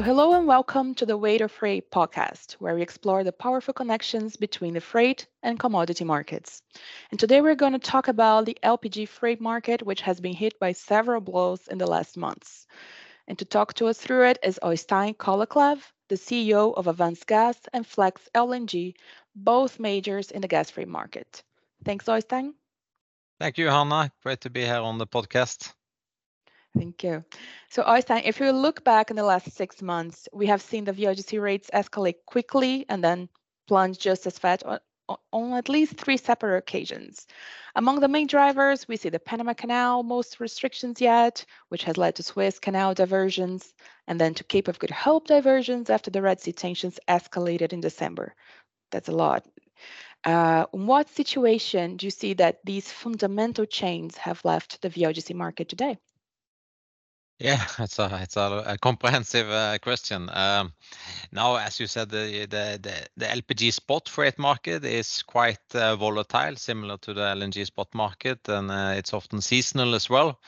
So, hello and welcome to the Weight of Freight podcast, where we explore the powerful connections between the freight and commodity markets. And today we're going to talk about the LPG freight market, which has been hit by several blows in the last months. And to talk to us through it is Oystein Kalleklev, the CEO of Avance Gas and Flex LNG, both majors in the gas freight market. Thanks, Oystein. Thank you, Hannah. Great to be here on the podcast. Thank you. So, Oystein, if you look back in the last six months, we have seen the VLGC rates escalate quickly and then plunge just as fast on, on at least three separate occasions. Among the main drivers, we see the Panama Canal, most restrictions yet, which has led to Suez Canal diversions, and then to Cape of Good Hope diversions after the Red Sea tensions escalated in December. That's a lot. Uh, in what situation do you see that these fundamental chains have left the VLGC market today? Yeah, it's a it's a, a comprehensive uh, question. Um, now, as you said, the, the, the the LPG spot freight market is quite uh, volatile, similar to the LNG spot market, and uh, it's often seasonal as well.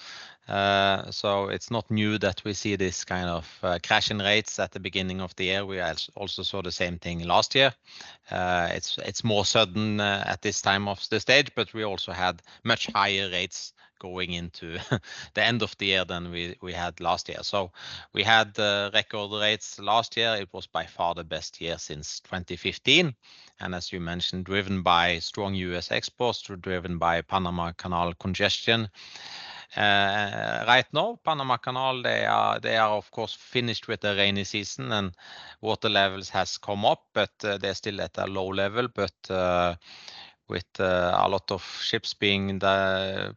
Uh, so it's not new that we see this kind of uh, crash in rates at the beginning of the year. We also saw the same thing last year. Uh, it's it's more sudden at this time of the stage, but we also had much higher rates going into the end of the year than we, we had last year. So we had uh, record rates last year. It was by far the best year since 2015. And as you mentioned, driven by strong US exports, driven by Panama Canal congestion. Uh, right now, Panama Canal, they are they are of course finished with the rainy season and water levels has come up, but uh, they're still at a low level. But uh, with uh, a lot of ships being the,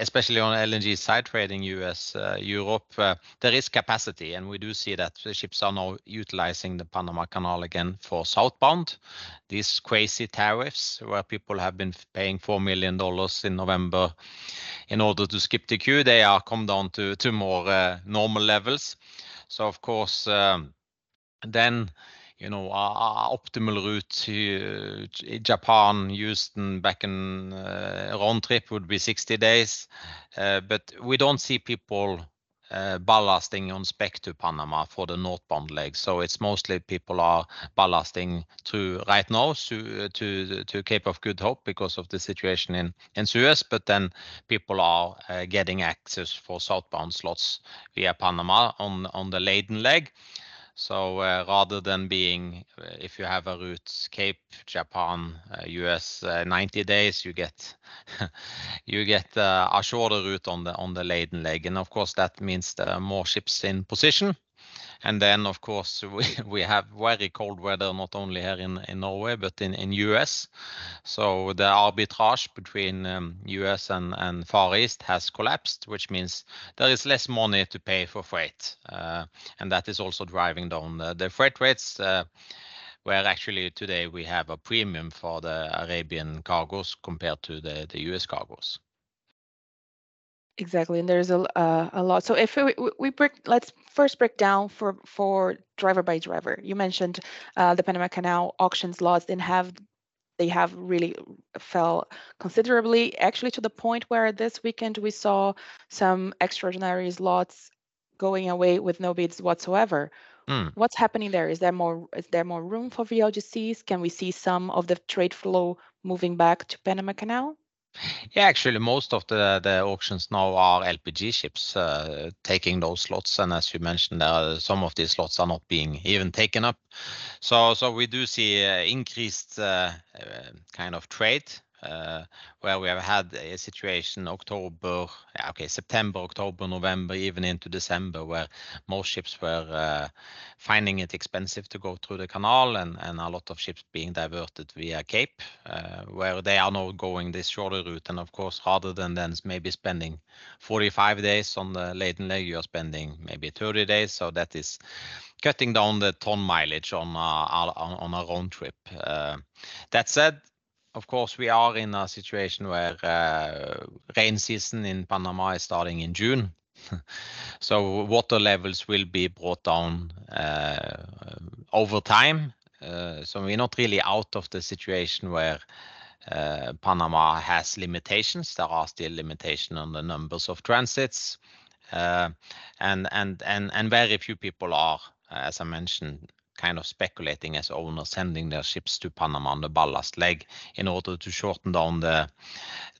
especially on LNG side trading US, uh, Europe, uh, there is capacity, and we do see that the ships are now utilizing the Panama Canal again for southbound. These crazy tariffs, where people have been paying $4 million in November in order to skip the queue, they are come down to, to more normal levels. So of course, um, then you know, optimal route to Japan, Houston, back in uh, round trip would be 60 days. Uh, but we don't see people uh, ballasting on spec to Panama for the northbound leg. So it's mostly people are ballasting to right now to, Cape of Good Hope because of the situation in, Suez, but then people are getting access for southbound slots via Panama on, on the laden leg. So uh, rather than being, uh, if you have a route Cape, Japan, US uh, 90 days, you get you get a shorter route on the on the laden leg, and of course that means there are more ships in position. And then, of course, we, have very cold weather, not only here in, Norway, but in, US. So the arbitrage between um, US and, and Far East has collapsed, which means there is less money to pay for freight. Uh, and that is also driving down the, freight rates. Uh, where actually today we have a premium for the Arabian cargoes compared to the, the US cargoes. Exactly, and there's a uh, a lot. So if we, we break, let's first break down for for driver by driver. You mentioned uh, the Panama Canal auctions lots didn't have they have really fell considerably, actually to the point where this weekend we saw some extraordinary lots going away with no bids whatsoever. Mm. What's happening there? Is there more is there more room for VLGCs? Can we see some of the trade flow moving back to Panama Canal? Yeah, actually, most of the, the auctions now are LPG ships uh, taking those slots, and as you mentioned, uh, some of these slots are not being even taken up. So, so we do see uh, increased uh, uh, kind of trade where we have had a situation October, okay, September, October, November, even into December, where most ships were uh, finding it expensive to go through the canal and, a lot of ships being diverted via Cape, uh, where they are now going this shorter route. And of course, rather than then maybe spending 45 days on the laden leg, you're spending maybe 30 days. So that is cutting down the ton mileage on a, round trip. That said, of course, we are in a situation where uh, rain season in Panama is starting in June. so water levels will be brought down uh, over time. Uh, so we're not really out of the situation where Panama has limitations. There are still limitations on the numbers of transits. And very few people are as I mentioned, kind of speculating as owners sending their ships to Panama on the ballast leg in order to shorten down the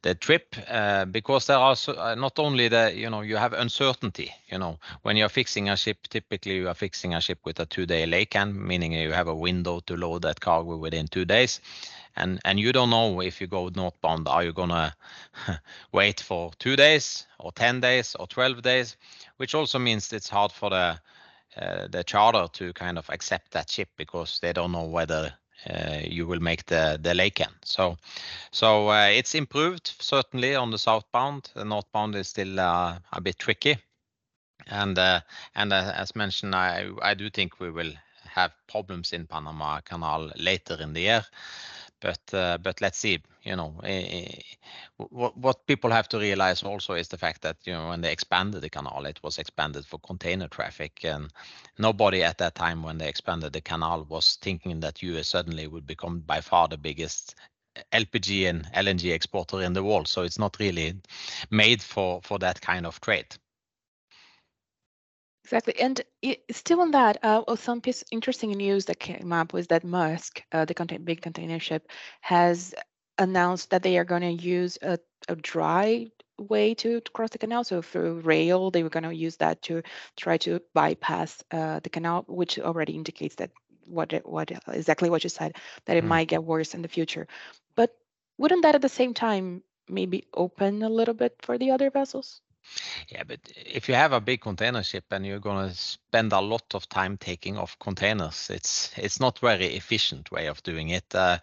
the trip. Uh, because there are uh, not only the, you know, you have uncertainty, you know. When you're fixing a ship, typically you are fixing a ship with a two-day lay laycan, meaning you have a window to load that cargo within two days. And and you don't know if you go northbound, are you gonna wait for two days or 10 days or 12 days? Which also means it's hard for the Uh, charter to kind of accept that ship because they don't know whether uh, you will make the the laycan. So, so uh, it's improved certainly on the southbound. The northbound is still a bit tricky. And and as mentioned, I do think we will have problems in Panama Canal later in the year. Uh, but let's see. You know, what people have to realize also is the fact that, you know, when they expanded the canal, it was expanded for container traffic, and nobody at that time, when they expanded the canal, was thinking that U.S. suddenly would become by far the biggest uh, LPG and LNG exporter in the world. So it's not really made for that kind of trade. Exactly. And still on that, uh, some piece interesting news that came up was that Maersk, uh, the big container ship, has announced that they are gonna use a dry way to cross the canal. So through rail, they were gonna use that to try to bypass uh, the canal, which already indicates that what exactly what you said, that it mm-hmm. might get worse in the future. But wouldn't that, at the same time, maybe open a little bit for the other vessels? Yeah, but if you have a big container ship and you're gonna spend a lot of time taking off containers, it's it's not very efficient way of doing it. Uh,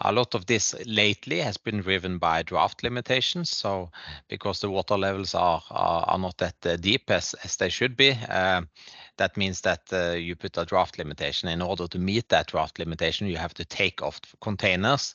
a lot of this lately has been driven by draft limitations. So because the water levels are are not that uh, deep as they should be, um, that means that uh, you put a draft limitation. In order to meet that draft limitation, you have to take off containers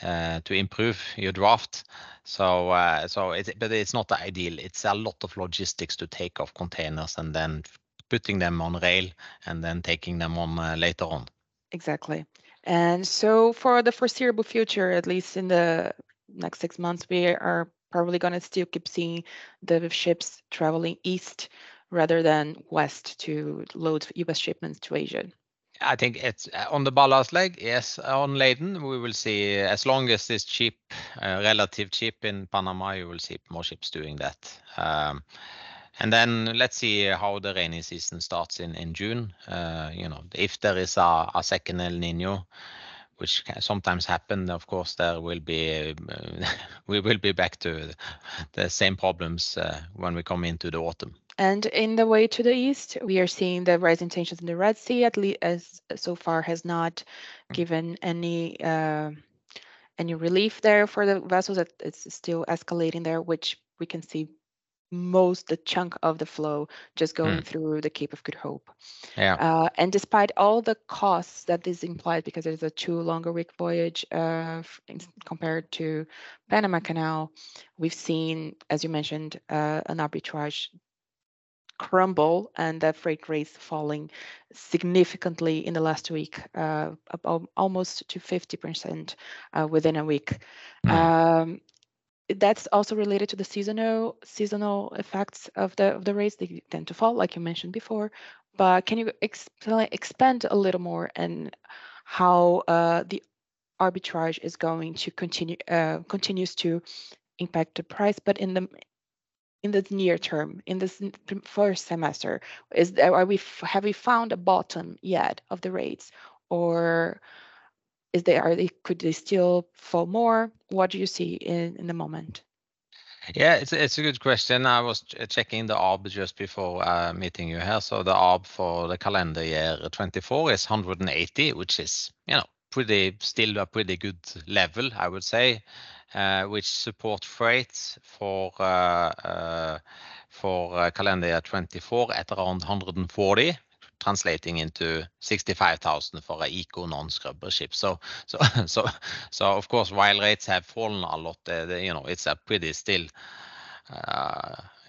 to improve your draft. So, uh so it's but it's not ideal. It's a lot of logistics to take off containers and then putting them on rail and then taking them on later on. Exactly. And so for the foreseeable future, at least in the next six months, we are probably gonna still keep seeing the ships traveling east rather than west to load U.S. shipments to Asia. I think it's uh, on the ballast leg, yes. On laden, we will see as long as it's cheap, uh, relative cheap in Panama, you will see more ships doing that. Um, and then let's see how the rainy season starts in in June. Uh, you know, if there is a a second El Niño, which sometimes happen, of course, there will be we will be back to the same problems when we come into the autumn. And in the way to the east, we are seeing the rising tensions in the Red Sea, at least as so far has not given any uh, any relief there for the vessels. It's still escalating there, which we can see most the chunk of the flow just going hmm. through the Cape of Good Hope. Yeah. Uh, and despite all the costs that this implies, because it is a two longer week voyage, uh, compared to Panama Canal, we've seen, as you mentioned, an arbitrage crumble and the freight rates falling significantly in the last week, uh, almost to 50%, uh, within a week. Hmm. Um, that's also related to the seasonal seasonal effects of the of the rates. They tend to fall, like you mentioned before. But can you expand a little more and how uh, the arbitrage is going to continue, continues to impact the price, but in the near term, in this first semester? Is there, are we have we found a bottom yet of the rates, or is they are they could they still fall more? What do you see in in the moment? Yeah, it's it's a good question. I was checking the ARB just before uh, meeting you here. So the ARB for the calendar year 24 is 180, which is, you know, pretty, still a pretty good level, I would say. Uh, which support freight for uh, uh, calendar year 2024 at around 140, translating into 65,000 for an eco non-scrubber ship. So of course, while rates have fallen a lot, you know, it's a pretty still,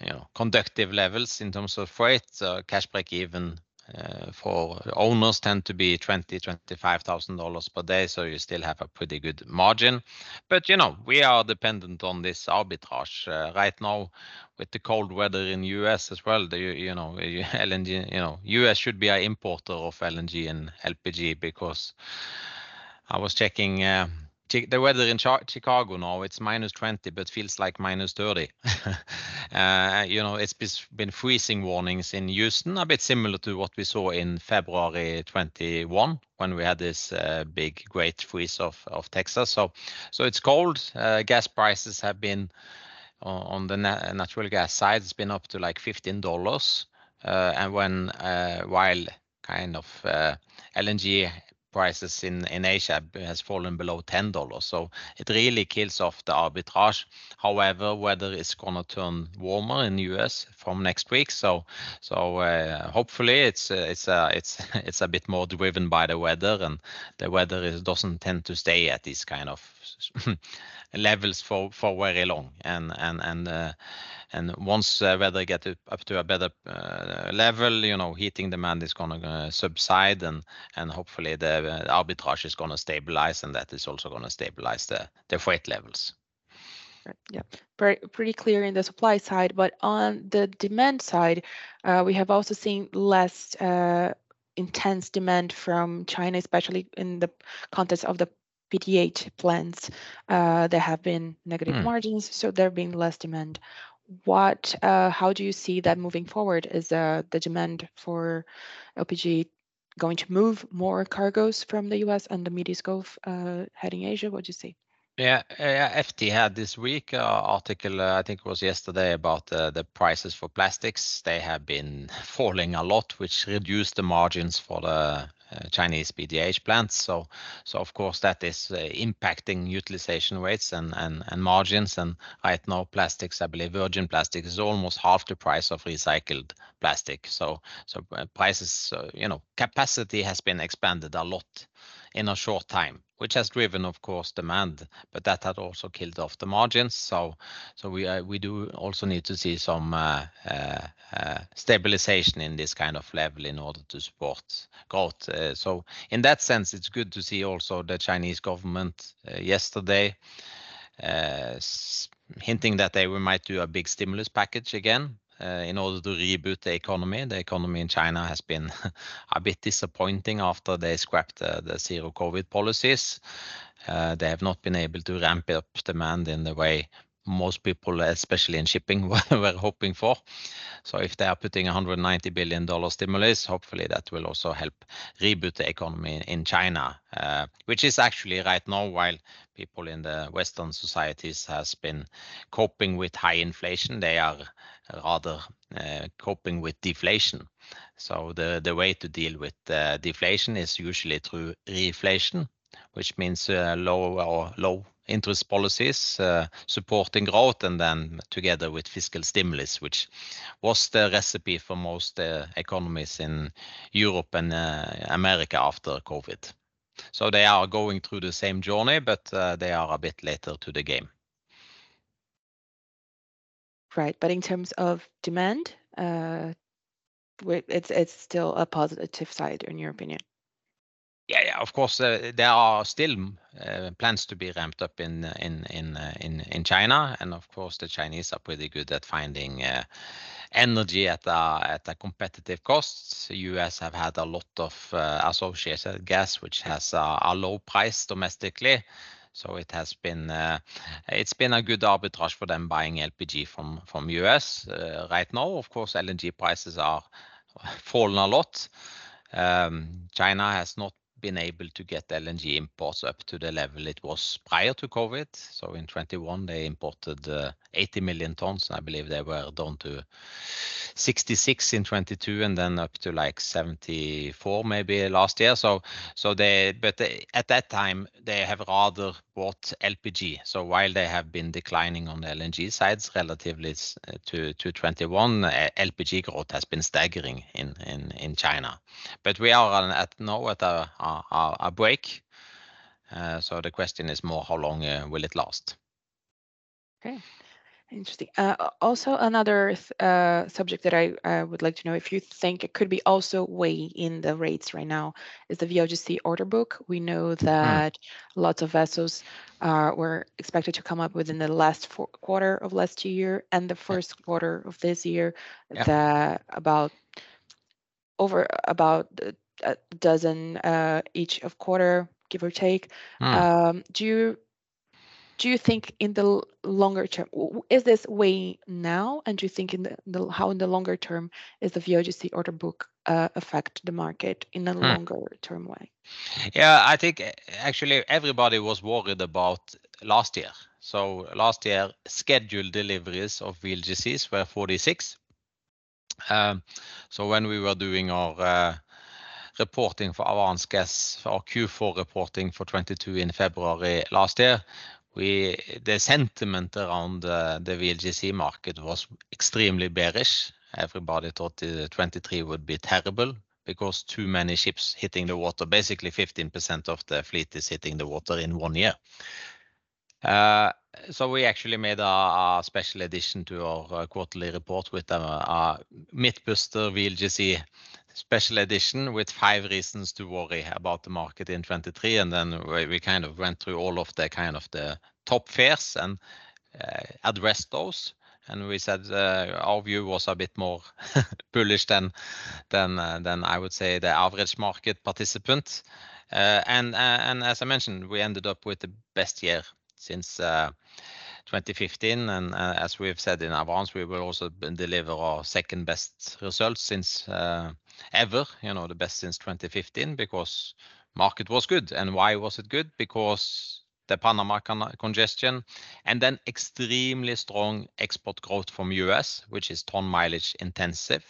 you know, conducive levels in terms of freight. Cash break even Uh, for owners tend to be $20,000-$25,000 per day, so you still have a pretty good margin. But, you know, we are dependent on this arbitrage. Uh, right now with the cold weather in U.S. as well, you know, LNG, you know, U.S. should be an importer of LNG and LPG because I was checking uh, the weather in Chicago now, it's -20, but feels like -30. Uh, you know, it's been freezing warnings in Houston, a bit similar to what we saw in February 21 when we had this uh, big great freeze of Texas. So so it's cold. Uh, gas prices have been on the natural gas side, it's been up to like $15. And when while kind of LNG prices in Asia has fallen below $10. So it really kills off the arbitrage. However, weather is gonna turn warmer in U.S. from next week. So so hopefully it's uh it's uh it's it's a bit more driven by the weather, and the weather doesn't tend to stay at this kind of levels for for very long. And uh and once uh, weather get up to a better uh, level, you know, heating demand is gonna subside and and hopefully the uh, arbitrage is gonna stabilize, and that is also gonna stabilize the the freight levels. Yeah. Pretty clear in the supply side. But on the demand side, we have also seen less intense demand from China, especially in the context of the PDH plants. Uh, there have been negative hmm. margins, so there have been less demand. What? Uh, how do you see that moving forward? Is uh, the demand for LPG going to move more cargoes from the U.S. and the Middle East heading Asia? What do you see? Yeah. FT had this week article, I think it was yesterday, about the prices for plastics. They have been falling a lot, which reduced the margins for the Uh, Chinese PDH plants. So of course that is uh, impacting utilization rates and margins. And right now plastics, I believe virgin plastic is almost half the price of recycled plastic. So so uh, prices, you know, capacity has been expanded a lot in a short time, which has driven, of course, demand, but that had also killed off the margins. So uh, we do also need to see some uh, uh, stabilization in this kind of level in order to support growth. So in that sense, it's good to see also the Chinese government yesterday hinting that they might do a big stimulus package again Eh, in order to reboot the economy. The economy in China has been a bit disappointing after they scrapped the zero COVID policies. Eh, they have not been able to ramp up demand in the way most people, especially in shipping, were hoping for. So if they are putting $190 billion stimulus, hopefully that will also help reboot the economy in China. Eh, which is actually right now, while people in the Western societies has been coping with high inflation, they are rather uh, coping with deflation. So the way to deal with uh, deflation is usually through reflation, which means uh, low interest policies supporting growth, and then together with fiscal stimulus, which was the recipe for most economies in Europe and America after COVID. So they are going through the same journey, but they are a bit later to the game. Right. But in terms of demand, uh, it's it's still a positive side in your opinion? Yeah, yeah. Of course, uh, there are still uh, plans to be ramped up in in in in in China. And of course, the Chinese are pretty good at finding energy at a competitive cost. U.S. have had a lot of associated gas, which has a low price domestically. So it has been uh it's been a good arbitrage for them buying LPG from from U.S. Right now, of course, LNG prices are fallen a lot. China has not been able to get LNG imports up to the level it was prior to COVID. So in 2021, they imported uh, 80 million tons. I believe they were down to 66 in 2022, and then up to, like, 74 maybe last year. So they... But at that time, they have rather bought LPG. So while they have been declining on the LNG sides relatively uh, to 2021, uh, LPG growth has been staggering in China. But we are now at a break. So the question is more how long will it last? Okay. Interesting. Uh, also, another uh, subject that I uh, would like to know if you think it could be also way in the rates right now is the VLGC order book. We know hmm. that lots of vessels uh, were expected to come up within the last quarter of last year and the first quarter of this year. That about over about a dozen uh, each of quarter, give or take. Mm. Um, do you do you think in the longer term is this way now and do you think in the, the how in the longer term is the VLGC order book uh, affect the market in a hmm. longer term way yeah i think eh, actually everybody was worried about last year so last year scheduled deliveries of VLGCs were 46 um, so when we were doing our uh, reporting for Avance Gas, our Q4 reporting for 22 in February last year, the sentiment around the VLGC market was extremely bearish. Everybody thought 2023 would be terrible because too many ships hitting the water. Basically, 15% of the fleet is hitting the water in one year. Uh, so we actually made a special edition to our uh, quarterly report with a Mythbuster VLGC special edition with five reasons to worry about the market in 2023. And then we kind of went through all of the kind of the top fears and uh, addressed those. And we said uh, our view was a bit more bullish than than uh, than I would say the average market participant. And and as I mentioned, we ended up with the best year since 2015. And uh, as we've said in advance, we will also deliver our second best results since uh, ever, you know, the best since 2015 because market was good. And why was it good? Because the Panama congestion and then extremely strong export growth from U.S., which is ton mileage intensive.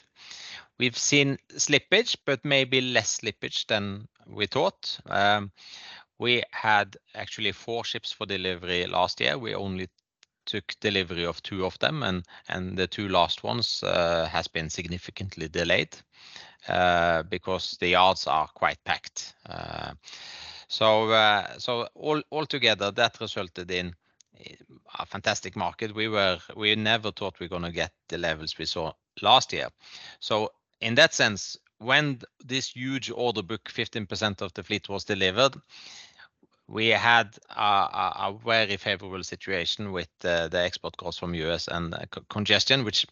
We've seen slippage, but maybe less slippage than we thought. Um, we had actually four ships for delivery last year. We only took delivery of two of them, and the two last ones uh, has been significantly delayed uh, because the yards are quite packed. Uh, so all altogether, that resulted in a fantastic market. We were we never thought we're gonna get the levels we saw last year. So in that sense, when this huge order book, 15% of the fleet was delivered, we had a very favorable situation with the export costs from U.S. and congestion, which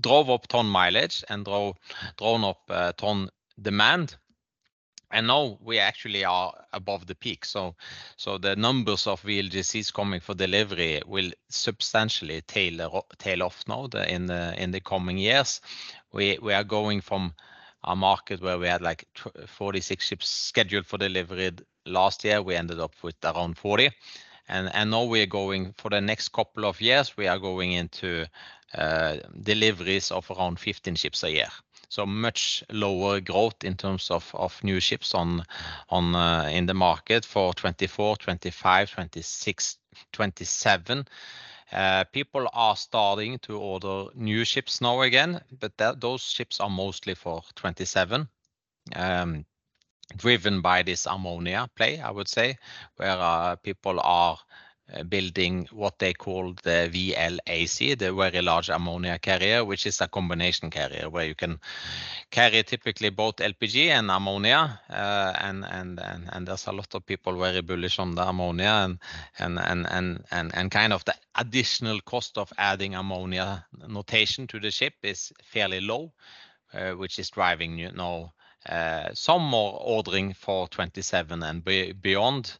drove up ton mileage and drove up uh, ton demand. And now we actually are above the peak. So so the numbers of VLGCs coming for delivery will substantially tail tail off now in the coming years. We, We are going from a market where we had, like, 46 ships scheduled for delivery last year, we ended up with around 40. And now we are going for the next couple of years, we are going into uh, deliveries of around 15 ships a year. So much lower growth in terms of new ships on uh, in the market for 2024, 2025, 2026, 2027. People are starting to order new ships now again, but those ships are mostly for 2027 driven by this ammonia play, I would say, where uh, people are uh, building what they call the VLAC, the Very Large Ammonia Carrier, which is a combination carrier where you can carry typically both LPG and ammonia. Uh, and and there's a lot of people very bullish on the ammonia and and and and and kind of the additional cost of adding ammonia notation to the ship is fairly low, which is driving, you know, uh, some more ordering for 27 and beyond.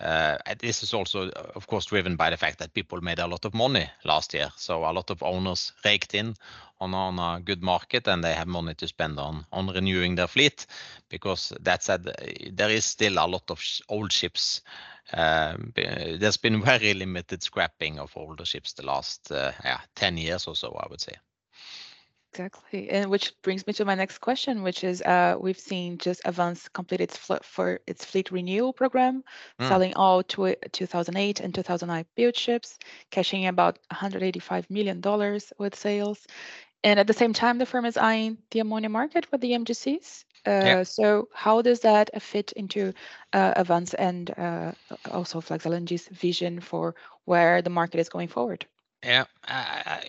Uh, this is also, of course, driven by the fact that people made a lot of money last year. So a lot of owners raked in on a good market, and they have money to spend on renewing their fleet. Because that said, there is still a lot of old ships. Um, there's been very limited scrapping of older ships the last, uh, yeah, 10 years or so, I would say. Exactly. And which brings me to my next question, which is uh, we've seen just Avance complete its for its fleet renewal program, mm. selling all tw 2008 and 2009 built ships, cashing about 185 million dollars with sales. And at the same time, the firm is eyeing the ammonia market with the MGCs. Uh, yeah. So how does that fit into uh, Avance and uh, also Flex LNG's vision for where the market is going forward? Yeah.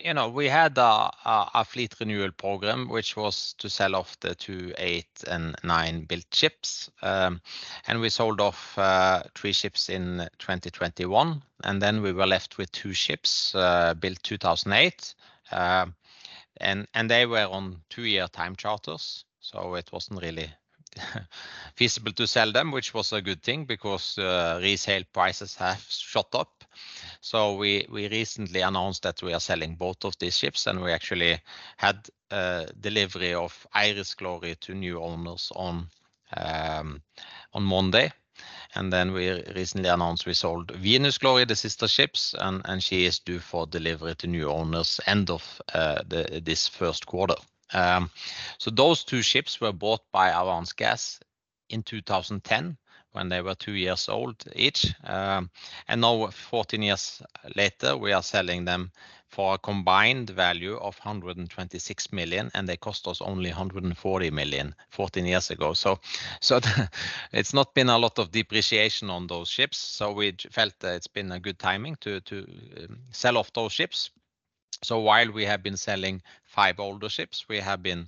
You know, we had a fleet renewal program, which was to sell off the two eight and nine built ships. Um, and we sold off uh, three ships in 2021, and then we were left with two ships uh, built 2008. Um, and They were on two-year time charters, so it wasn't really feasible to sell them, which was a good thing because uh, resale prices have shot up. So we recently announced that we are selling both of these ships, and we actually had delivery of Iris Glory to new owners on Monday. And then we recently announced we sold Venus Glory, the sister ships, and she is due for delivery to new owners end of this first quarter. Um so those two ships were bought by Avance Gas in 2010 when they were two years old each. Um, and now 14 years later, we are selling them for a combined value of 126 million, and they cost us only $140 million 14 years ago. So it's not been a lot of depreciation on those ships, so we felt that it's been a good timing to um, sell off those ships. So while we have been selling five older ships, we have been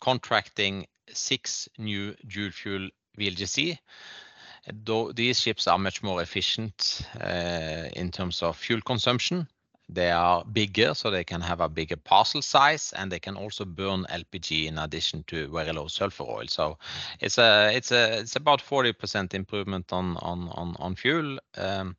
contracting six new dual-fuel VLGC. These ships are much more efficient eh, in terms of fuel consumption. They are bigger, so they can have a bigger parcel size, and they can also burn LPG in addition to very low sulfur oil. So it's about 40% improvement on fuel. Um,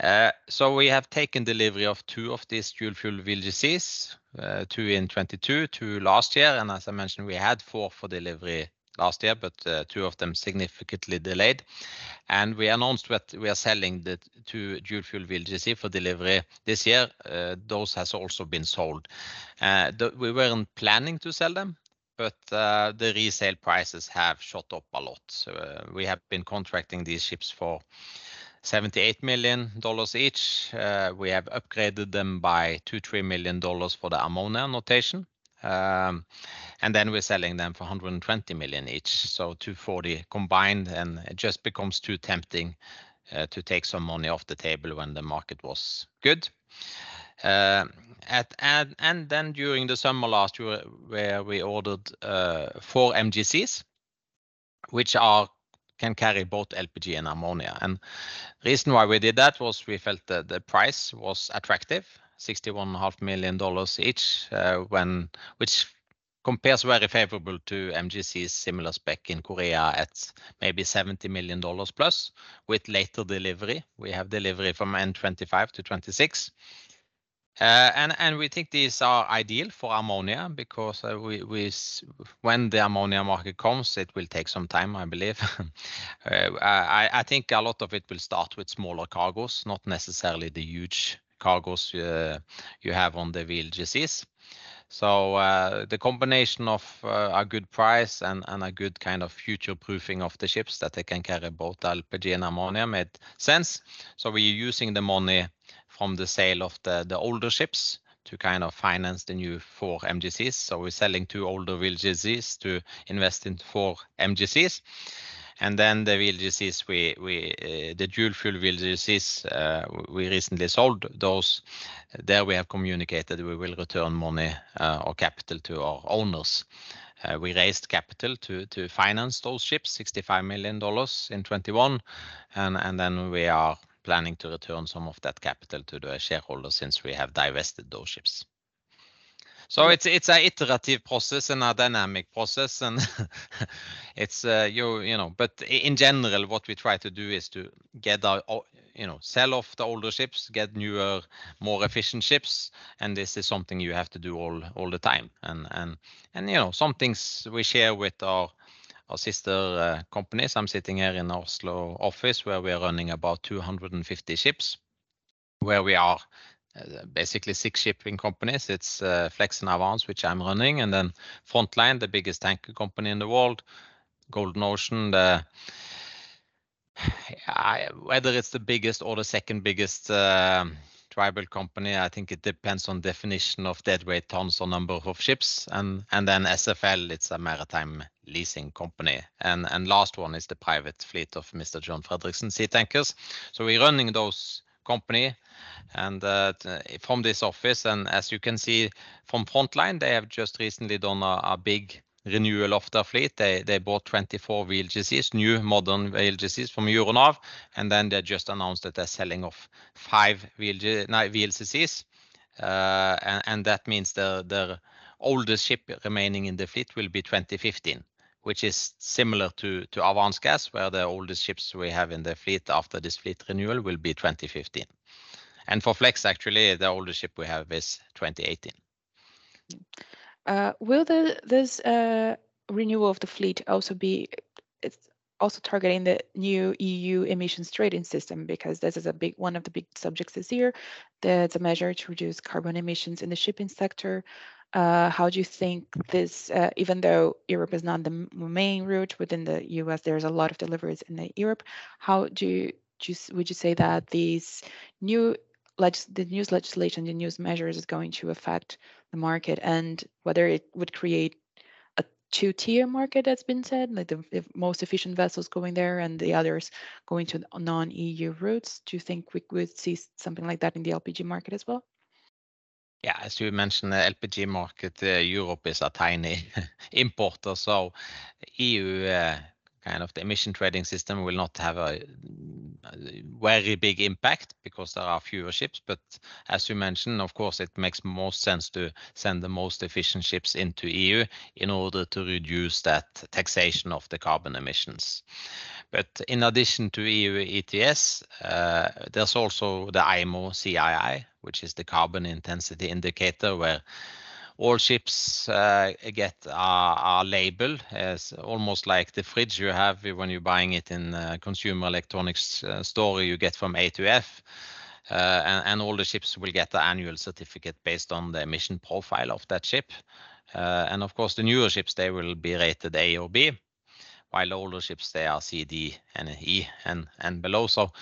eh, so we have taken delivery of two of these dual-fuel VLGCs, eh, two in 2022, two last year. And as I mentioned, we had four for delivery last year, but uh, two of them significantly delayed. And we announced that we are selling the two dual-fuel VLGC for delivery this year. Uh, those has also been sold. Uh, we weren't planning to sell them, but the resale prices have shot up a lot. We have been contracting these ships for $78 million each. We have upgraded them by $2 million-$3 million for the ammonia notation. Um, and then we're selling them for 120 million each, so $240 million combined, and it just becomes too tempting uh, to take some money off the table when the market was good. Uh, and then during the summer last year, where we ordered uh, four MGCs, which are can carry both LPG and ammonia. And reason why we did that was we felt that the price was attractive, $61.5 million each, uh, which compares very favorable to MGC's similar spec in Korea at maybe $70 million plus with later delivery. We have delivery from end 2025 to 2026. Uh, we think these are ideal for ammonia because uh, when the ammonia market comes, it will take some time, I believe. I think a lot of it will start with smaller cargos, not necessarily the huge cargos uh, you have on the VLGCs. So uh, the combination of uh, a good price and a good kind of future-proofing of the ships that they can carry both LPG and ammonia made sense. So we're using the money from the sale of the older ships to kind of finance the new four MGCs. So we're selling two older VLGCs to invest in four MGCs. And then the VLGCs, eh, the dual-fuel VLGCs, eh, we recently sold those. There we have communicated we will return money eh, or capital to our owners. We raised capital to finance those ships, $65 million in 2021. We are planning to return some of that capital to the shareholders since we have divested those ships. So it's it's an iterative process and a dynamic process and it's, uh, you you know. But in general, what we try to do is to get our, you know, sell off the older ships, get newer, more efficient ships, and this is something you have to do all all the time. And and and you know, some things we share with our sister uh, companies. I'm sitting here in Oslo office where we are running about 250 ships, where we are basically six shipping companies. It's uh, Flex and Avance, which I'm running, and then Frontline, the biggest tanker company in the world, Golden Ocean, whether it's the biggest or the second biggest uh, dry bulk company, I think it depends on definition of deadweight tons or number of ships. And then SFL, it's a maritime leasing company. And last one is the private fleet of Mr. John Fredriksen Seatankers. So we're running those company and uh, from this office. And as you can see from Frontline, they have just recently done a big renewal of their fleet. They bought 24 VLCCs, new modern VLCCs from Euronav, and then they just announced that they're selling off five VLCCs. Uh, and that means the oldest ship remaining in the fleet will be 2015, which is similar to Avance Gas, where the oldest ships we have in the fleet after this fleet renewal will be 2015. and For Flex, actually, the oldest ship we have is 2018. Uh, will this uh, renewal of the fleet also be it's also targeting the new EU Emissions Trading System? Because this is a big one of the big subjects this year. That's a measure to reduce carbon emissions in the shipping sector. Uh, how do you think this, uh, even though Europe is not the main route within the U.S., there's a lot of deliveries in Europe. How do you would you say that these new legislation, the new measures is going to affect the market and whether it would create a two-tier market that's been said, like the most efficient vessels going there and the others going to non-EU routes? Do you think we would see something like that in the LPG market as well? Yeah, as you mentioned, the LPG market, Europe is a tiny importer. so EU kind of the emission Trading System will not have a very big impact because there are fewer ships. But as you mentioned, of course, it makes most sense to send the most efficient ships into EU in order to reduce that taxation of the carbon emissions. But in addition to EU ETS, uh, there's also the IMO CII, which is the carbon intensity indicator, where all ships uh, get a label as almost like the fridge you have when you're buying it in a consumer electronics uh, store you get from A to F. And all the ships will get the annual certificate based on the emission profile of that ship. And of course, the newer ships, they will be rated A or B, while older ships, they are C, D, and E and and below. So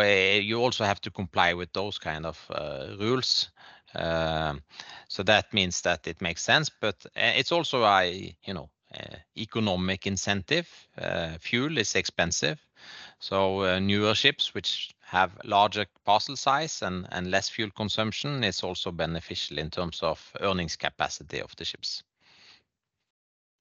you also have to comply with those kind of rules. Um, so that means that it makes sense, but eh, it's also a, you know, eh, economic incentive. Eh, fuel is expensive, so newer ships which have larger parcel size and less fuel consumption is also beneficial in terms of earnings capacity of the ships.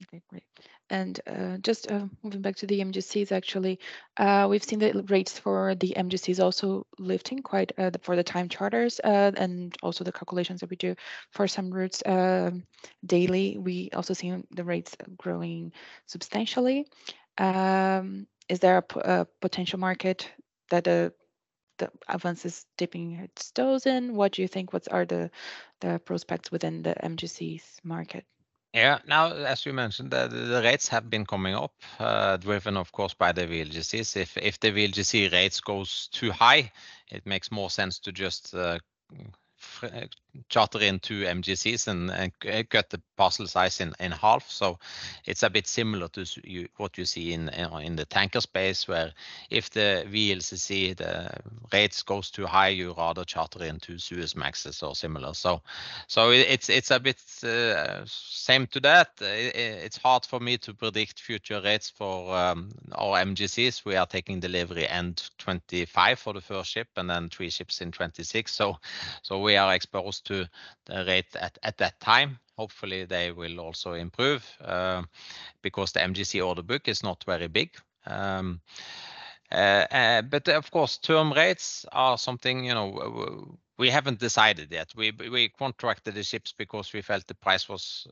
Okay, great. Uh, just uh, moving back to the MGCs, actually, uh, we've seen the rates for the MGCs also lifting quite for the time charters and also the calculations that we do for some routes um, daily. We also see the rates growing substantially. Um, is there a potential market that the Avance is dipping its toes in? What do you think What are the the prospects within the MGCs market? Yeah. Now, as you mentioned, the rates have been coming up, uh, driven of course by the VLGCs. If the VLGC rates goes too high, it makes more sense to just uh, charter in two MGCs and cut eh, the parcel size in half. So it's a bit similar to what you see in the tanker space, where if the VLCC the rates goes too high, you rather charter in two Suezmaxes or similar. So it's a bit uh, same to that. It's hard for me to predict future rates for um, our MGCs. We are taking delivery end 2025 for the first ship and then three ships in 2026. We are exposed to the rate at that time. Hopefully, they will also improve uh, because the MGC order book is not very big. Um, uh, uh, but of course, term rates are something, you know, we haven't decided yet. We contracted the ships because we felt the price was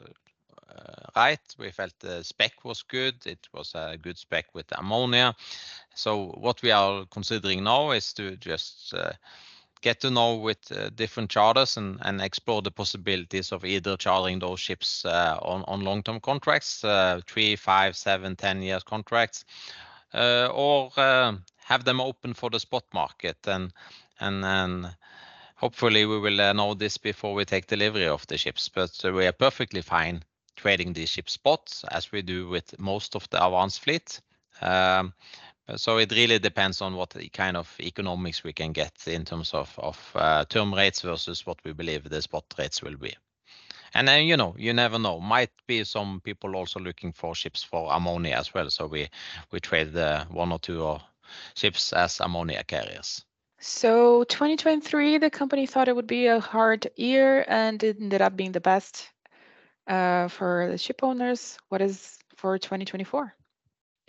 right. We felt the spec was good. It was a good spec with ammonia. So what we are considering now is to just get to know with uh, different charters and and explore the possibilities of either chartering those ships uh, on on long-term contracts, uh, three, five, seven, 10 years contracts, or um, have them open for the spot market. And hopefully we will know this before we take delivery of the ships. But we are perfectly fine trading these ship spots as we do with most of the Avance fleet. Um, So it really depends on what kind of economics we can get in terms of term rates versus what we believe the spot rates will be. And then, you know, you never know. Might be some people also looking for ships for ammonia as well. So we we trade one or two ships as ammonia carriers. So 2023, the company thought it would be a hard year and it ended up being the best uh, for the ship owners. What is for 2024?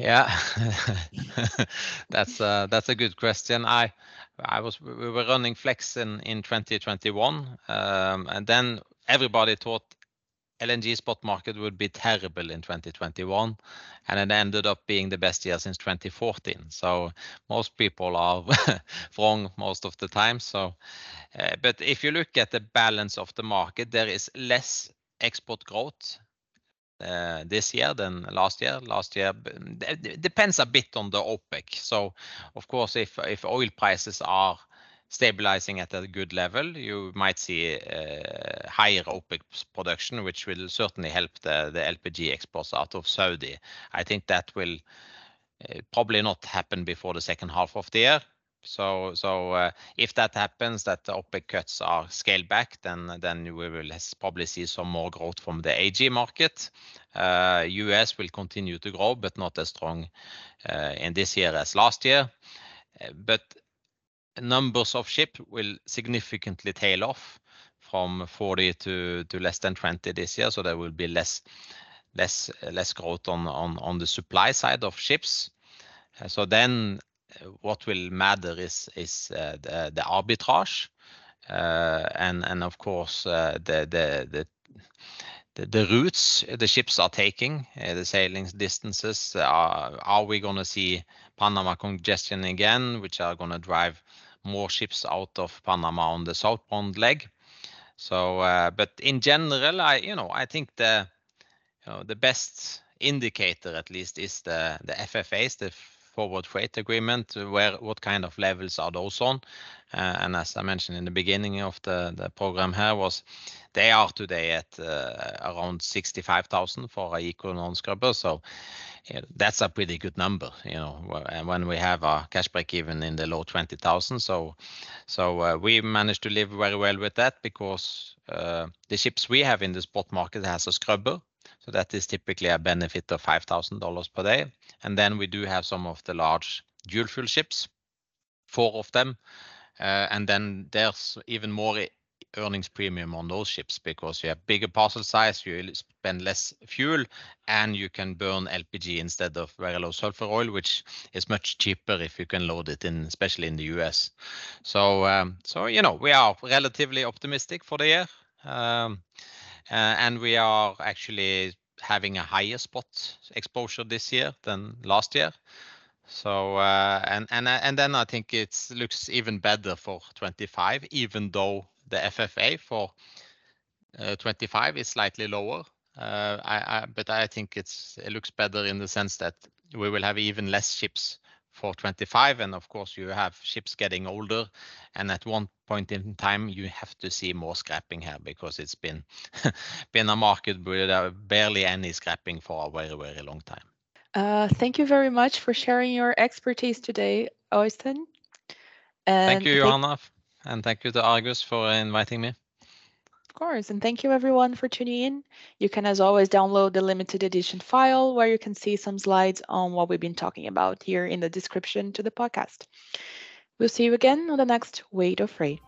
Yeah, that's uh, that's a good question. I I was we were running Flex in in 2021, um, and then everybody thought LNG spot market would be terrible in 2021, and it ended up being the best year since 2014. So most people are wrong most of the time. So, uh, but if you look at the balance of the market, there is less export growth this year than last year. Last year depends a bit on the OPEC. So of course, if if oil prices are stabilizing at a good level, you might see uh, higher OPEC production, which will certainly help the, LPG exports out of Saudi. I think that will uh, probably not happen before the second half of the year. So, uh, if that happens, that the OPEC cuts are scaled back, then we will probably see some more growth from the AG market. Uh, US will continue to grow, but not as strong uh, in this year as last year. Uh, but numbers of ship will significantly tail off from 40 to less than 20 this year. So there will be less growth on the supply side of ships. Uh, so then uh, what will matter is uh, the arbitrage. And of course, the routes the ships are taking, the sailing distances. Are we gonna see Panama congestion again, which are gonna drive more ships out of Panama on the southbound leg. So, uh, but in general, I, you know, I think the, you know, the best indicator at least is the the FFAs, the forward freight agreement, where what kind of levels are those on? Uh, and as I mentioned in the beginning of the program here was they are today at uh, around 65,000 for a eco non-scrubber. So that's a pretty good number, you know, and when we have a cash break even in the low 20,000. So, so uh, we managed to live very well with that because the ships we have in the spot market has a scrubber. So that is typically a benefit of $5,000 per day. And then we do have some of the large dual fuel ships, four of them. Uh, and then there's even more earnings premium on those ships because you have bigger parcel size, you spend less fuel, and you can burn LPG instead of very low sulfur oil, which is much cheaper if you can load it in, especially in the US. So, um, so you know, we are relatively optimistic for the year. Um, uh, and we are actually having a higher spot exposure this year than last year. So uh, and and and then I think it looks even better for 25, even though the FFA for uh, 25 is slightly lower. Uh, but I think it's, it looks better in the sense that we will have even less ships for 25. And of course, you have ships getting older. And at one point in time, you have to see more scrapping here because it's been been a market with uh, barely any scrapping for a very, very long time. Thank you very much for sharing your expertise today, Øystein. Thank you, Yohanna. And thank you to Argus for inviting me. Of course. And thank you everyone for tuning in. You can, as always, download the limited edition file where you can see some slides on what we've been talking about here in the description to the podcast. We'll see you again on the next Weight of Freight.